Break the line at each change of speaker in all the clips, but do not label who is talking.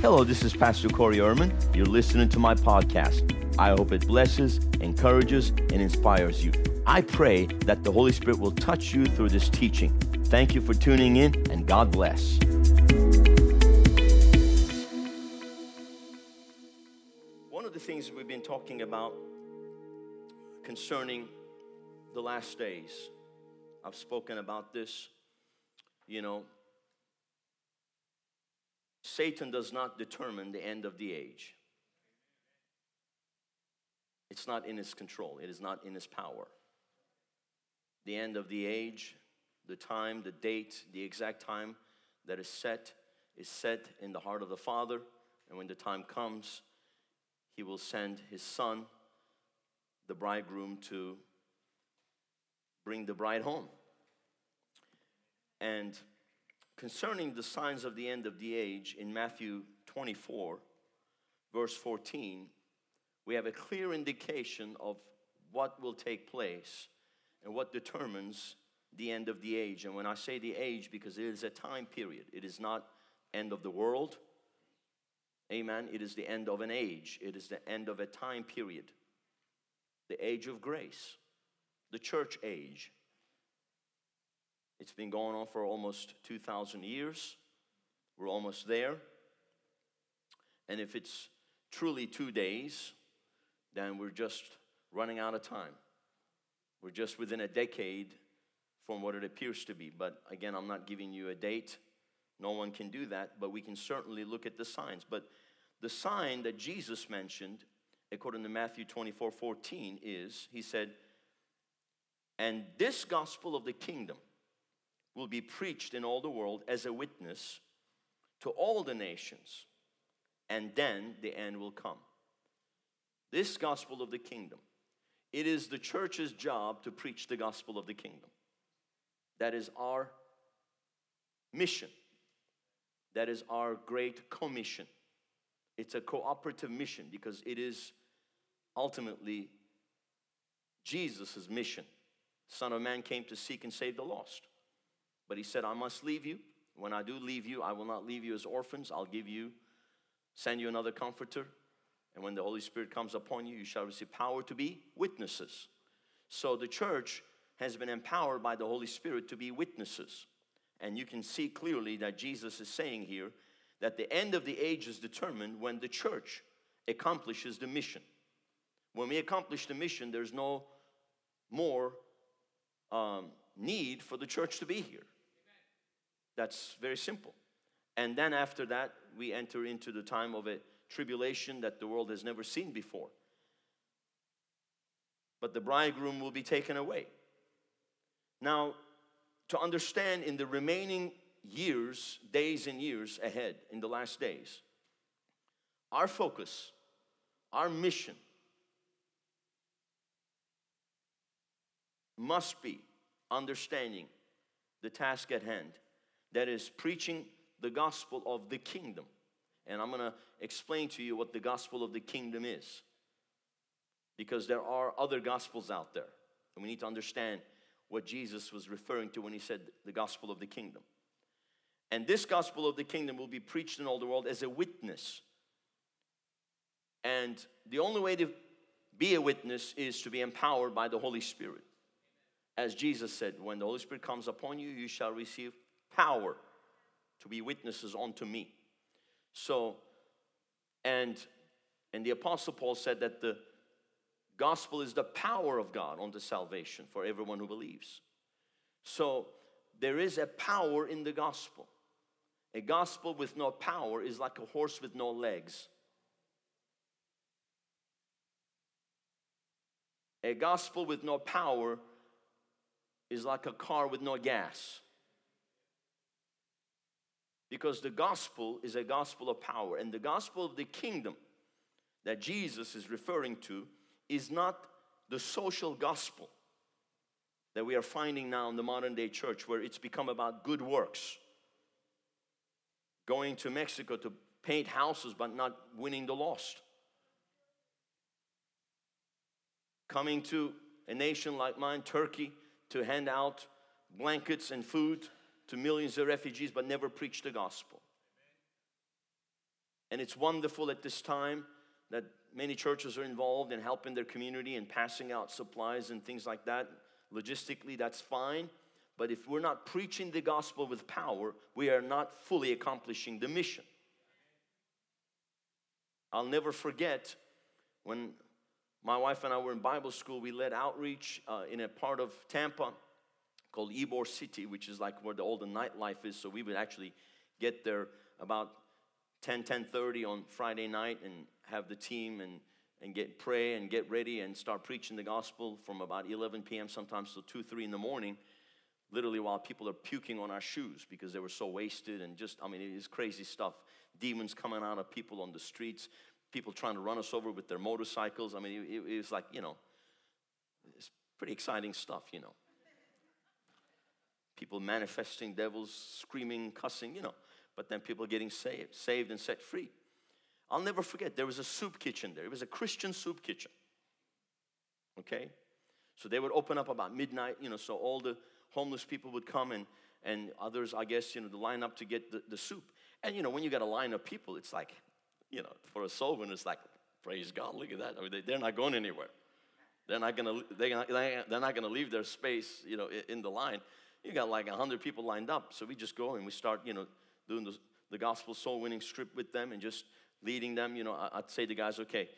Hello, this is Pastor Corey Ehrman. You're listening to my podcast. I hope it blesses, encourages, and inspires you. I pray that the Holy Spirit will touch you through this teaching. Thank you for tuning in, and God bless. One of the things we've been talking about concerning the last days, I've spoken about this, you know, Satan does not determine the end of the age. It's not in his control, it is not in his power. The end of the age, the time, the date, the exact time that is set is set in the heart of the Father, and when the time comes, he will send his son, the bridegroom, to bring the bride home. And concerning the signs of the end of the age in Matthew 24, verse 14, we have a clear indication of what will take place and what determines the end of the age. And when I say the age, because it is a time period, it is not end of the world. Amen. It is the end of an age. It is the end of a time period. The age of grace, the church age. It's been going on for almost 2,000 years. We're almost there. And if it's truly two days, then we're just running out of time. We're just within a decade from what it appears to be. But again, I'm not giving you a date. No one can do that, but we can certainly look at the signs. But the sign that Jesus mentioned, according to Matthew 24 14, is He said, And this gospel of the kingdom will be preached in all the world as a witness to all the nations, and then the end will come. This gospel of the kingdom, it is the church's job to preach the gospel of the kingdom. That is our mission. That is our great commission. It's a cooperative mission because it is ultimately Jesus' mission. Son of Man came to seek and save the lost. But he said, I must leave you. When I do leave you, I will not leave you as orphans. I'll give you, send you another comforter. And when the Holy Spirit comes upon you, you shall receive power to be witnesses. So the church has been empowered by the Holy Spirit to be witnesses. And you can see clearly that Jesus is saying here that the end of the age is determined when the church accomplishes the mission. When we accomplish the mission, there's no more um, need for the church to be here. That's very simple. And then after that, we enter into the time of a tribulation that the world has never seen before. But the bridegroom will be taken away. Now, to understand in the remaining years, days and years ahead, in the last days, our focus, our mission must be understanding the task at hand that is preaching the gospel of the kingdom. And I'm going to explain to you what the gospel of the kingdom is. Because there are other gospels out there. And we need to understand what Jesus was referring to when he said the gospel of the kingdom. And this gospel of the kingdom will be preached in all the world as a witness. And the only way to be a witness is to be empowered by the Holy Spirit. As Jesus said, when the Holy Spirit comes upon you, you shall receive power to be witnesses unto me. So, and and the apostle Paul said that the gospel is the power of God unto salvation for everyone who believes. So there is a power in the gospel. A gospel with no power is like a horse with no legs. A gospel with no power is like a car with no gas. Because the gospel is a gospel of power, and the gospel of the kingdom that Jesus is referring to is not the social gospel that we are finding now in the modern day church, where it's become about good works. Going to Mexico to paint houses but not winning the lost. Coming to a nation like mine, Turkey, to hand out blankets and food to millions of refugees but never preach the gospel. And it's wonderful at this time that many churches are involved in helping their community and passing out supplies and things like that. Logistically, that's fine. But if we're not preaching the gospel with power, we are not fully accomplishing the mission. I'll never forget when my wife and I were in Bible school, we led outreach uh, in a part of Tampa called Ybor City, which is like where the, all the nightlife is. So we would actually get there about 10, 10.30 on Friday night and have the team and, and get pray and get ready and start preaching the gospel from about 11 p.m. sometimes till 2, 3 in the morning, literally while people are puking on our shoes because they were so wasted and just, I mean, it is crazy stuff. Demons coming out of people on the streets, people trying to run us over with their motorcycles. I mean, it, it was like, you know, it's pretty exciting stuff, you know. People manifesting devils, screaming, cussing, you know but then people getting saved, saved and set free. I'll never forget, there was a soup kitchen there. It was a Christian soup kitchen. Okay? So they would open up about midnight, you know, so all the homeless people would come and, and others, I guess, you know, to line up to get the, the soup. And, you know, when you got a line of people, it's like, you know, for a soul winner, it's like, praise God, look at that. I mean, they, they're not going anywhere. They're not gonna, they're not, they're not gonna leave their space, you know, in the line. You got like a hundred people lined up. So we just go and we start, you know, doing the, the gospel soul winning strip with them and just leading them. You know, I, would say to guys, okay,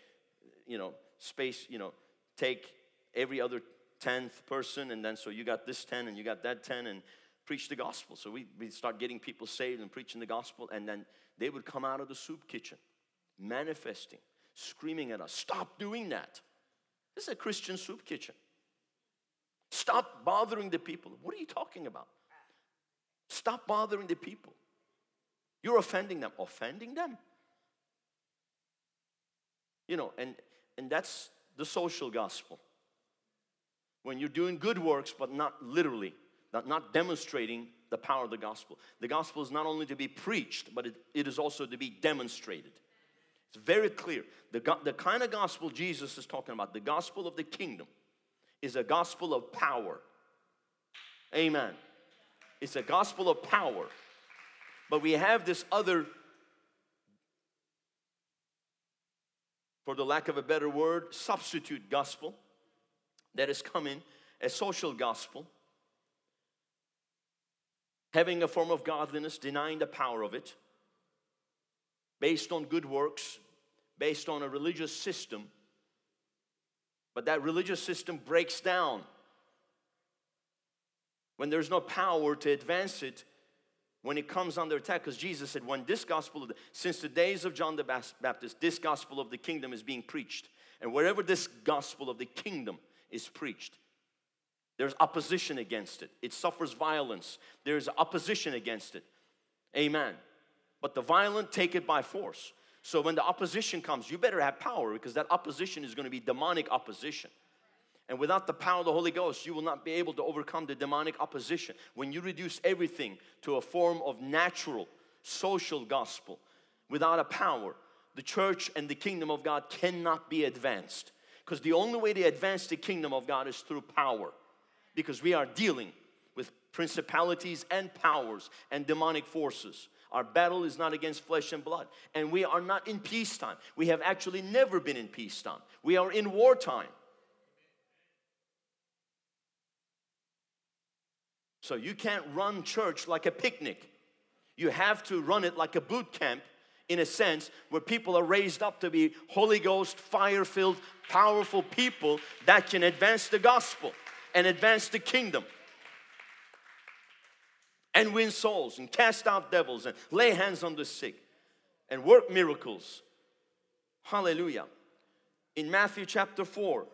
you know, space, you know, take every other 10th person, and then so you got this 10 and you got that 10, and preach the gospel. So we, we start getting people saved and preaching the gospel, and then they would come out of the soup kitchen, manifesting, screaming at us, Stop doing that. This is a Christian soup kitchen. Stop bothering the people. What are you talking about? Stop bothering the people. You're offending them. Offending them? You know, and, and that's the social gospel. When you're doing good works, but not literally, not, not demonstrating the power of the gospel. The gospel is not only to be preached, but it, it is also to be demonstrated. It's very clear. The, the kind of gospel Jesus is talking about, the gospel of the kingdom, is a gospel of power. Amen. It's a gospel of power. But we have this other, for the lack of a better word, substitute gospel that is coming, a social gospel, having a form of godliness, denying the power of it, based on good works, based on a religious system. But that religious system breaks down. When there's no power to advance it when it comes under attack because jesus said when this gospel the, since the days of john the baptist this gospel of the kingdom is being preached. And wherever this gospel of the kingdom is preached there's opposition against it. It suffers violence. There's opposition against it. Amen. But the violent take it by force so when the opposition comes you better have power because that opposition is going to be demonic opposition and without the power of the Holy Ghost, you will not be able to overcome the demonic opposition. When you reduce everything to a form of natural, social gospel without a power, the church and the kingdom of God cannot be advanced. Because the only way to advance the kingdom of God is through power. Because we are dealing with principalities and powers and demonic forces. Our battle is not against flesh and blood. And we are not in peacetime. We have actually never been in peacetime. We are in wartime. So you can't run church like a picnic. You have to run it like a boot camp in a sense where people are raised up to be Holy Ghost, fire filled, powerful people that can advance the gospel and advance the kingdom and win souls and cast out devils and lay hands on the sick and work miracles. Hallelujah. In Matthew chapter 4,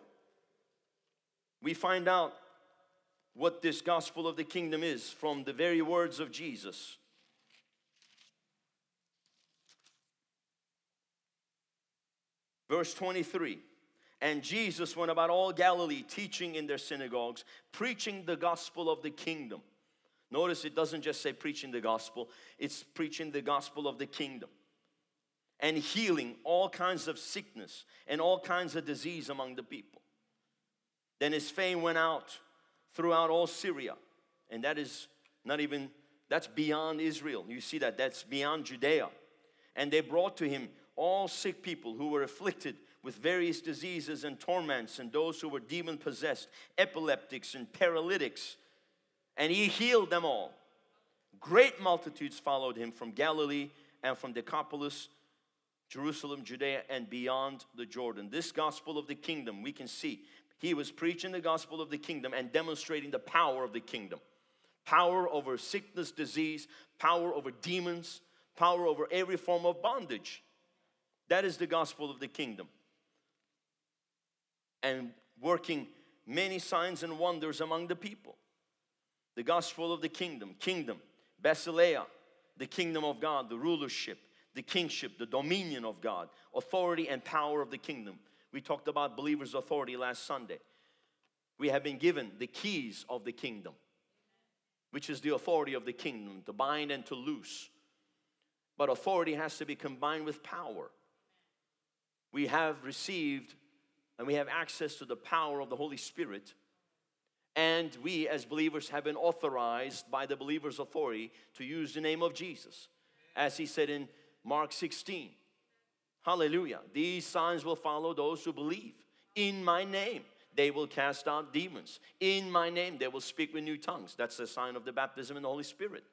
we find out what this gospel of the kingdom is from the very words of Jesus. Verse 23 And Jesus went about all Galilee, teaching in their synagogues, preaching the gospel of the kingdom. Notice it doesn't just say preaching the gospel, it's preaching the gospel of the kingdom. And healing all kinds of sickness and all kinds of disease among the people. Then his fame went out throughout all Syria. And that is not even, that's beyond Israel. You see that, that's beyond Judea. And they brought to him all sick people who were afflicted with various diseases and torments, and those who were demon possessed, epileptics, and paralytics. And he healed them all. Great multitudes followed him from Galilee and from Decapolis, Jerusalem, Judea, and beyond the Jordan. This gospel of the kingdom, we can see he was preaching the gospel of the kingdom and demonstrating the power of the kingdom power over sickness, disease, power over demons, power over every form of bondage. That is the gospel of the kingdom. And working many signs and wonders among the people. The gospel of the kingdom, kingdom, basileia, the kingdom of God, the rulership, the kingship, the dominion of God, authority and power of the kingdom. We talked about believers' authority last Sunday. We have been given the keys of the kingdom, which is the authority of the kingdom to bind and to loose. But authority has to be combined with power. We have received and we have access to the power of the Holy Spirit. And we, as believers, have been authorized by the believer's authority to use the name of Jesus. As he said in Mark 16. Hallelujah. These signs will follow those who believe. In my name, they will cast out demons. In my name, they will speak with new tongues. That's the sign of the baptism in the Holy Spirit.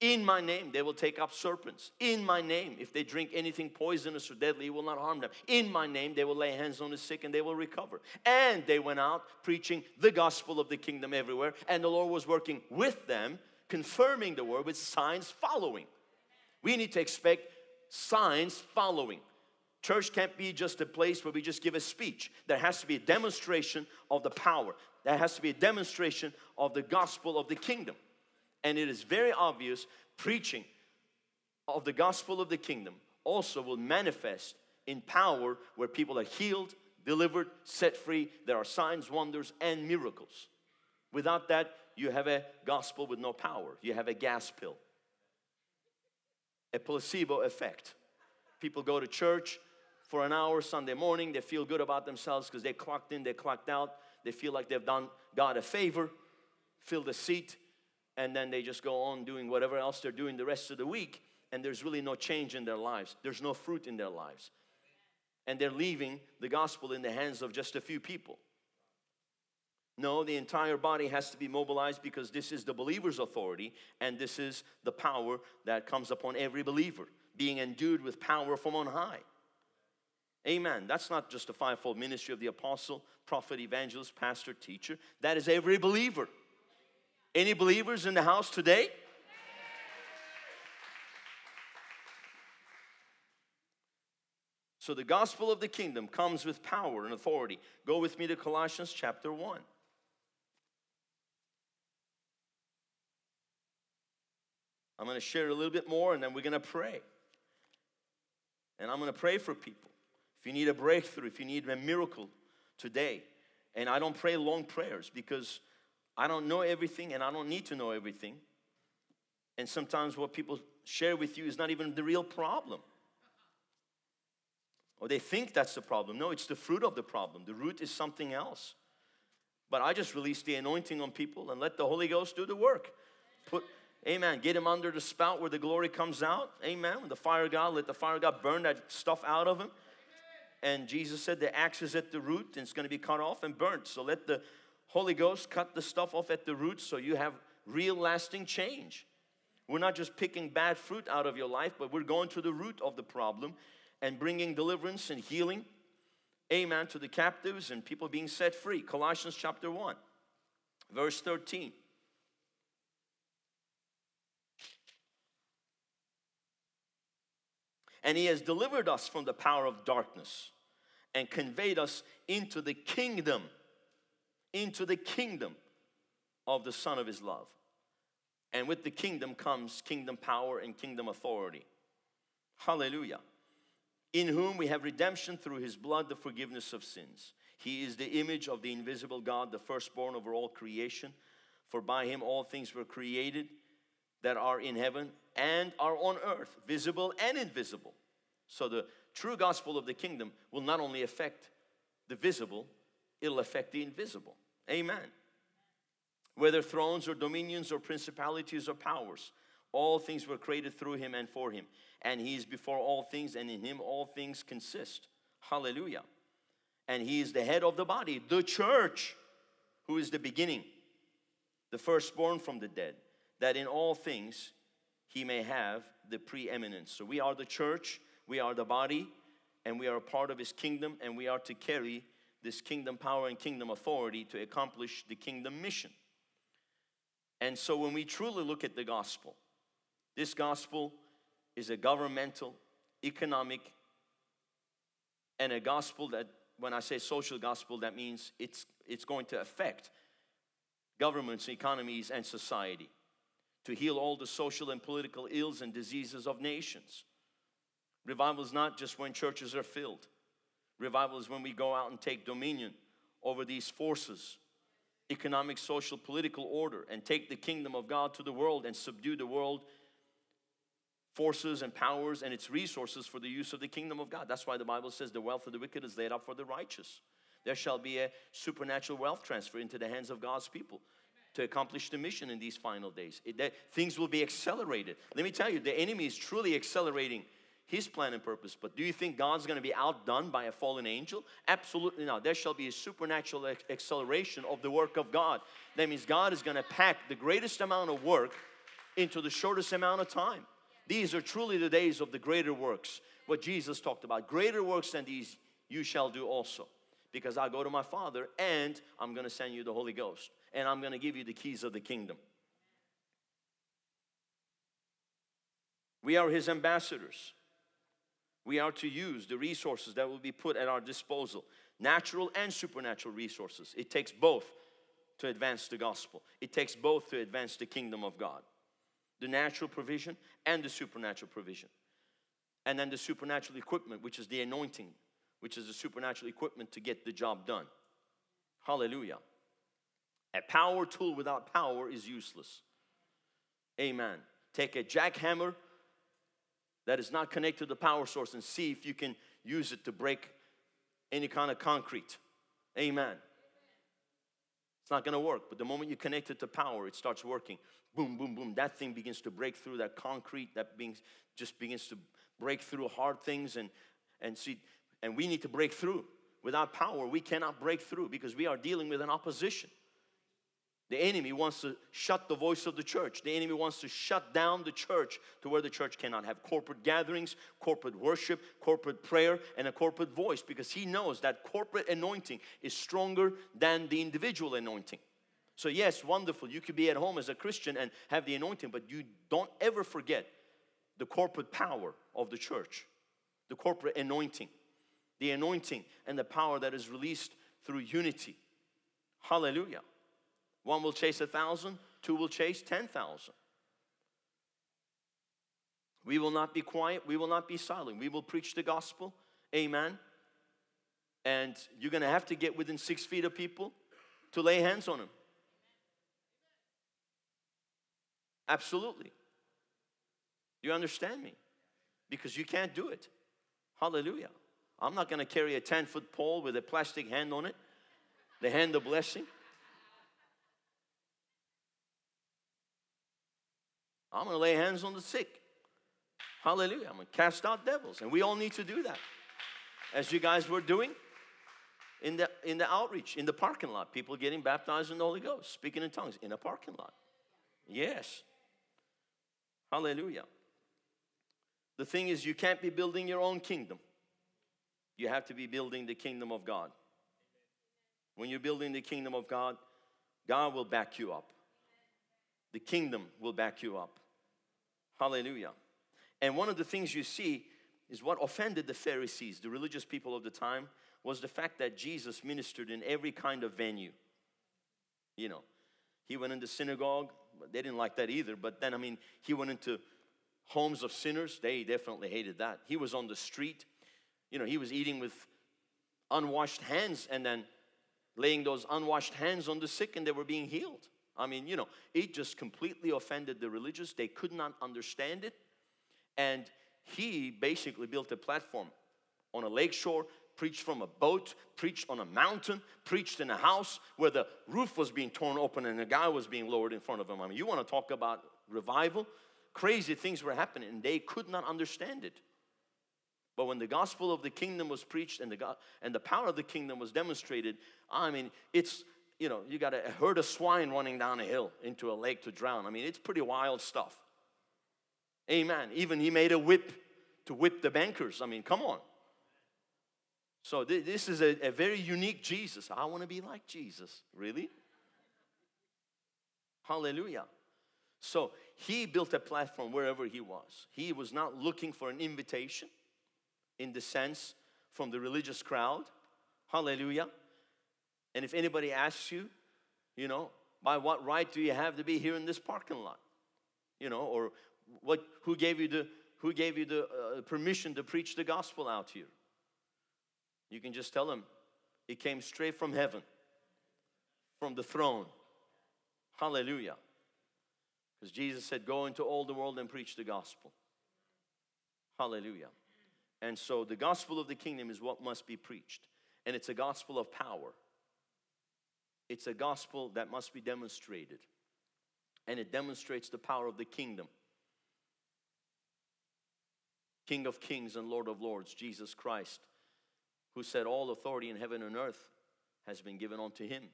In my name, they will take up serpents. In my name, if they drink anything poisonous or deadly, it will not harm them. In my name, they will lay hands on the sick and they will recover. And they went out preaching the gospel of the kingdom everywhere. And the Lord was working with them, confirming the word with signs following. We need to expect signs following. Church can't be just a place where we just give a speech. There has to be a demonstration of the power. There has to be a demonstration of the gospel of the kingdom. And it is very obvious preaching of the gospel of the kingdom also will manifest in power where people are healed, delivered, set free. There are signs, wonders, and miracles. Without that, you have a gospel with no power. You have a gas pill a placebo effect. People go to church for an hour Sunday morning, they feel good about themselves because they clocked in, they clocked out, they feel like they've done God a favor, fill the seat, and then they just go on doing whatever else they're doing the rest of the week, and there's really no change in their lives. There's no fruit in their lives. And they're leaving the gospel in the hands of just a few people. No, the entire body has to be mobilized because this is the believer's authority and this is the power that comes upon every believer, being endued with power from on high. Amen. That's not just the fivefold ministry of the apostle, prophet, evangelist, pastor, teacher. That is every believer. Any believers in the house today? So the gospel of the kingdom comes with power and authority. Go with me to Colossians chapter 1. I'm going to share a little bit more and then we're going to pray. And I'm going to pray for people. If you need a breakthrough, if you need a miracle today, and I don't pray long prayers because I don't know everything and I don't need to know everything. And sometimes what people share with you is not even the real problem. Or they think that's the problem. No, it's the fruit of the problem. The root is something else. But I just release the anointing on people and let the Holy Ghost do the work. Put, Amen. Get him under the spout where the glory comes out. Amen. With the fire of God, let the fire of God burn that stuff out of him. And Jesus said the axe is at the root and it's going to be cut off and burnt. So let the Holy Ghost cut the stuff off at the root so you have real lasting change. We're not just picking bad fruit out of your life, but we're going to the root of the problem and bringing deliverance and healing. Amen. To the captives and people being set free. Colossians chapter 1, verse 13. And he has delivered us from the power of darkness and conveyed us into the kingdom, into the kingdom of the Son of his love. And with the kingdom comes kingdom power and kingdom authority. Hallelujah. In whom we have redemption through his blood, the forgiveness of sins. He is the image of the invisible God, the firstborn over all creation. For by him all things were created that are in heaven and are on earth, visible and invisible. So the true gospel of the kingdom will not only affect the visible, it'll affect the invisible. Amen. Whether thrones or dominions or principalities or powers, All things were created through him and for him. And he is before all things, and in him all things consist. Hallelujah. And he is the head of the body, the church, who is the beginning, the firstborn from the dead, that in all things he may have the preeminence. So we are the church, we are the body, and we are a part of his kingdom, and we are to carry this kingdom power and kingdom authority to accomplish the kingdom mission. And so when we truly look at the gospel, this gospel is a governmental, economic, and a gospel that, when I say social gospel, that means it's, it's going to affect governments, economies, and society to heal all the social and political ills and diseases of nations. Revival is not just when churches are filled, revival is when we go out and take dominion over these forces economic, social, political order and take the kingdom of God to the world and subdue the world forces and powers and its resources for the use of the kingdom of God. That's why the Bible says the wealth of the wicked is laid up for the righteous. There shall be a supernatural wealth transfer into the hands of God's people to accomplish the mission in these final days. It, that, things will be accelerated. Let me tell you, the enemy is truly accelerating his plan and purpose. But do you think God's going to be outdone by a fallen angel? Absolutely not. There shall be a supernatural acceleration of the work of God. That means God is going to pack the greatest amount of work into the shortest amount of time. These are truly the days of the greater works, what Jesus talked about. Greater works than these you shall do also. Because I go to my Father and I'm going to send you the Holy Ghost and I'm going to give you the keys of the kingdom. We are His ambassadors. We are to use the resources that will be put at our disposal natural and supernatural resources. It takes both to advance the gospel, it takes both to advance the kingdom of God the natural provision and the supernatural provision. And then the supernatural equipment, which is the anointing, which is the supernatural equipment to get the job done. Hallelujah. A power tool without power is useless. Amen. Take a jackhammer that is not connected to the power source and see if you can use it to break any kind of concrete. Amen. It's not going to work, but the moment you connect it to power, it starts working. Boom, boom, boom. That thing begins to break through that concrete. That being, just begins to break through hard things and and see. And we need to break through. Without power, we cannot break through because we are dealing with an opposition. The enemy wants to shut the voice of the church. The enemy wants to shut down the church to where the church cannot have corporate gatherings, corporate worship, corporate prayer, and a corporate voice because he knows that corporate anointing is stronger than the individual anointing. So, yes, wonderful. You could be at home as a Christian and have the anointing, but you don't ever forget the corporate power of the church, the corporate anointing, the anointing and the power that is released through unity. Hallelujah. One will chase a thousand, two will chase ten thousand. We will not be quiet, we will not be silent. We will preach the gospel. Amen. And you're to have to get within six feet of people to lay hands on them. Absolutely. You understand me? Because you can't do it. Hallelujah. I'm not going to carry a 10 foot pole with a plastic hand on it, the hand of blessing. I'm going to lay hands on the sick. Hallelujah. I'm going to cast out devils. And we all need to do that. As you guys were doing in the, in the outreach, in the parking lot, people getting baptized in the Holy Ghost, speaking in tongues in a parking lot. Yes. Hallelujah. The thing is, you can't be building your own kingdom. You have to be building the kingdom of God. When you're building the kingdom of God, God will back you up. The kingdom will back you up. Hallelujah. And one of the things you see is what offended the Pharisees, the religious people of the time, was the fact that Jesus ministered in every kind of venue. You know, he went into synagogue, they didn't like that either, but then, I mean, he went into homes of sinners, they definitely hated that. He was on the street, you know, he was eating with unwashed hands and then laying those unwashed hands on the sick and they were being healed. I mean, you know, it just completely offended the religious. They could not understand it. And he basically built a platform on a lakeshore, preached from a boat, preached on a mountain, preached in a house where the roof was being torn open and a guy was being lowered in front of him. I mean, you want to talk about revival? crazy things were happening and they could not understand it. But when the gospel of the kingdom was preached and the, God, and the power of the kingdom was demonstrated, I mean, it's, you know, you got a herd of swine running down a hill into a lake to drown. I mean, it's pretty wild stuff. Amen. Even he made a whip to whip the bankers. I mean, come on. So th- this is a, a very unique Jesus. I want to be like Jesus. Really? Hallelujah. So he built a platform wherever he was. He was not looking for an invitation in the sense from the religious crowd. Hallelujah. And if anybody asks you, you know, by what right do you have to be here in this parking lot? You know, or what who gave you the who gave you the uh, permission to preach the gospel out here? You can just tell them it came straight from heaven, from the throne. Hallelujah. Because Jesus said, Go into all the world and preach the gospel. Hallelujah. And so the gospel of the kingdom is what must be preached. And it's a gospel of power. It's a gospel that must be demonstrated. And it demonstrates the power of the kingdom. King of kings and Lord of lords, Jesus Christ, who said, All authority in heaven and earth has been given unto him.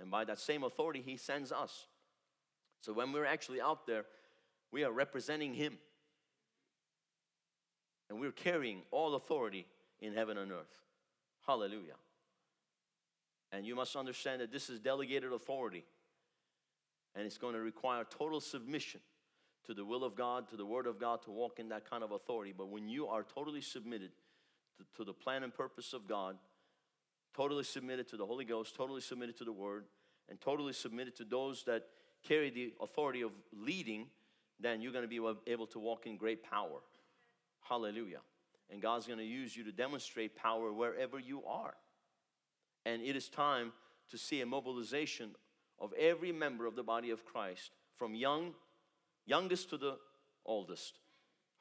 And by that same authority, he sends us. So when we're actually out there, we are representing him. And we're carrying all authority in heaven and earth. Hallelujah. And you must understand that this is delegated authority. And it's going to require total submission to the will of God, to the Word of God, to walk in that kind of authority. But when you are totally submitted to, to the plan and purpose of God, totally submitted to the Holy Ghost, totally submitted to the Word, and totally submitted to those that carry the authority of leading, then you're going to be able to walk in great power. Hallelujah. And God's going to use you to demonstrate power wherever you are. And it is time to see a mobilization of every member of the body of Christ, from young, youngest to the oldest.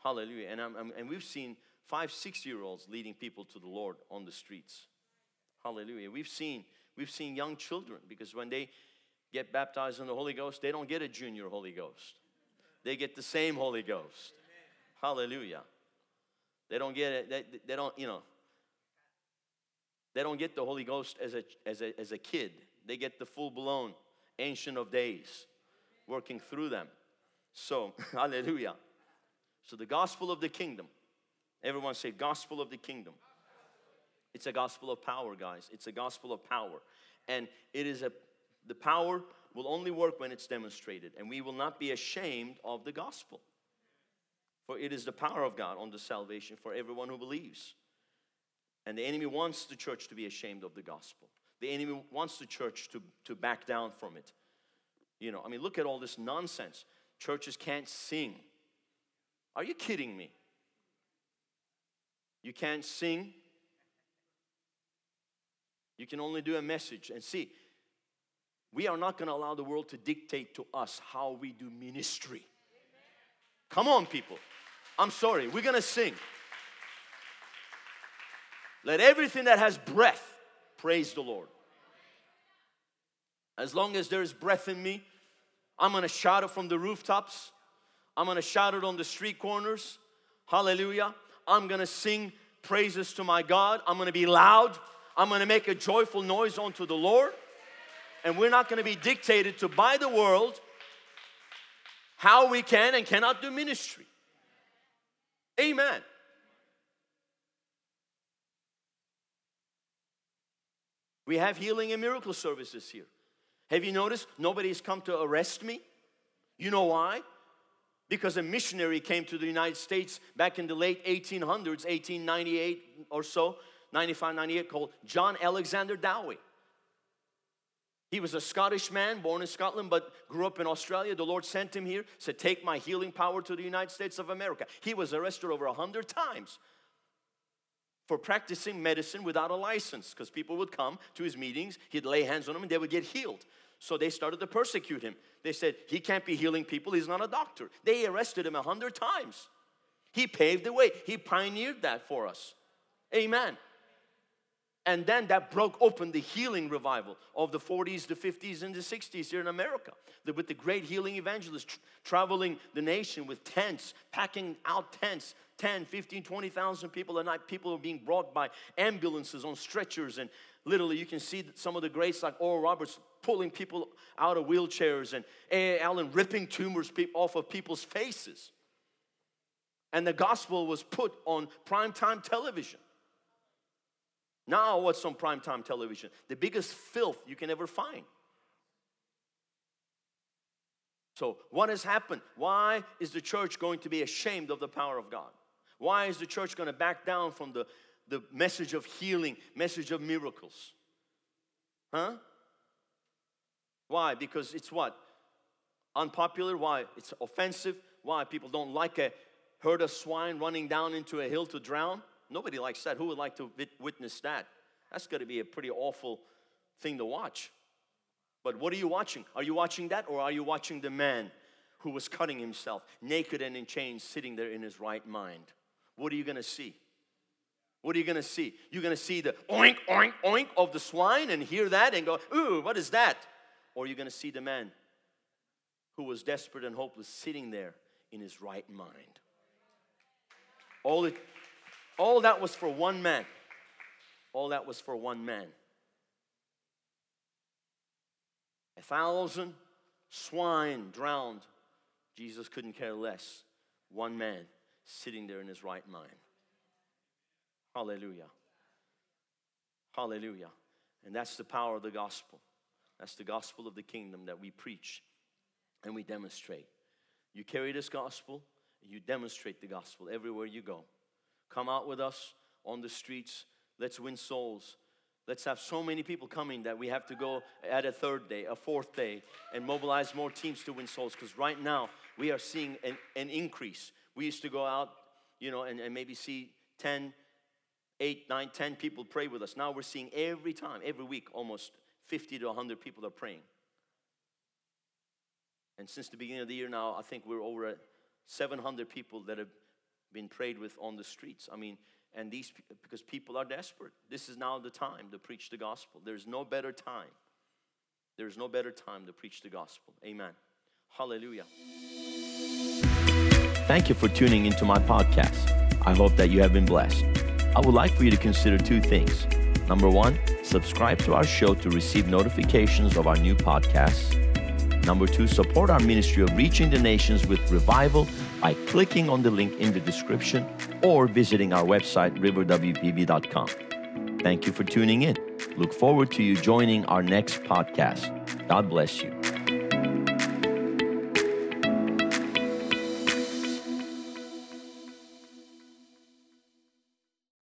Hallelujah. And, I'm, I'm, and we've seen five, six year olds leading people to the Lord on the streets. Hallelujah. We've seen, we've seen young children because when they get baptized in the Holy Ghost, they don't get a junior Holy Ghost. They get the same Holy Ghost. Hallelujah. They don't get it, they, they don't, you know, they don't get the Holy Ghost as a, as a, as a kid. They get the full blown Ancient of Days working through them. So, hallelujah. So, the gospel of the kingdom. Everyone say, gospel of the kingdom. It's a gospel of power, guys. It's a gospel of power. And it is a, the power will only work when it's demonstrated. And we will not be ashamed of the gospel. For it is the power of God on the salvation for everyone who believes. And the enemy wants the church to be ashamed of the gospel. The enemy wants the church to, to back down from it. You know, I mean, look at all this nonsense. Churches can't sing. Are you kidding me? You can't sing. You can only do a message. And see, we are not going to allow the world to dictate to us how we do ministry. Come on, people. I'm sorry, we're gonna sing. Let everything that has breath praise the Lord. As long as there's breath in me, I'm gonna shout it from the rooftops. I'm gonna shout it on the street corners. Hallelujah. I'm gonna sing praises to my God. I'm gonna be loud. I'm gonna make a joyful noise unto the Lord. And we're not gonna be dictated to by the world how we can and cannot do ministry. Amen. We have healing and miracle services here. Have you noticed nobody's come to arrest me? You know why? Because a missionary came to the United States back in the late 1800s, 1898 or so, 95, 98, called John Alexander Dowie. He was a Scottish man, born in Scotland, but grew up in Australia. The Lord sent him here, said, Take my healing power to the United States of America. He was arrested over a hundred times for practicing medicine without a license because people would come to his meetings, he'd lay hands on them, and they would get healed. So they started to persecute him. They said, He can't be healing people, he's not a doctor. They arrested him a hundred times. He paved the way, he pioneered that for us. Amen. And then that broke open the healing revival of the 40s, the 50s, and the 60s here in America. The, with the great healing evangelists tr- traveling the nation with tents, packing out tents, 10, 15, 20,000 people a night. People are being brought by ambulances on stretchers. And literally, you can see some of the greats like Oral Roberts pulling people out of wheelchairs and A. Allen ripping tumors off of people's faces. And the gospel was put on primetime television. Now, what's on primetime television? The biggest filth you can ever find. So, what has happened? Why is the church going to be ashamed of the power of God? Why is the church going to back down from the, the message of healing, message of miracles? Huh? Why? Because it's what? Unpopular? Why? It's offensive? Why? People don't like a herd of swine running down into a hill to drown? Nobody likes that. Who would like to witness that? That's going to be a pretty awful thing to watch. But what are you watching? Are you watching that or are you watching the man who was cutting himself, naked and in chains, sitting there in his right mind? What are you going to see? What are you going to see? You're going to see the oink, oink, oink of the swine and hear that and go, ooh, what is that? Or are you're going to see the man who was desperate and hopeless sitting there in his right mind. All it, all that was for one man. All that was for one man. A thousand swine drowned. Jesus couldn't care less. One man sitting there in his right mind. Hallelujah. Hallelujah. And that's the power of the gospel. That's the gospel of the kingdom that we preach and we demonstrate. You carry this gospel, you demonstrate the gospel everywhere you go. Come out with us on the streets. Let's win souls. Let's have so many people coming that we have to go at a third day, a fourth day, and mobilize more teams to win souls. Because right now we are seeing an, an, increase. We used to go out, you know, and, and maybe see 10, 8, 9, 10 people pray with us. Now we're seeing every time, every week, almost 50 to 100 people are praying. And since the beginning of the year now, I think we're over 700 people that have been prayed with on the streets. I mean, and these because people are desperate. This is now the time to preach the gospel. There's no better time. There's no better time to preach the gospel. Amen. Hallelujah. Thank you for tuning into my podcast. I hope that you have been blessed. I would like for you to consider two things. Number one, subscribe to our show to receive notifications of our new podcasts. Number two, support our ministry of reaching the nations with revival by clicking on the link in the description or visiting our website, riverwpb.com. Thank you for tuning in. Look forward to you joining our next podcast. God bless you.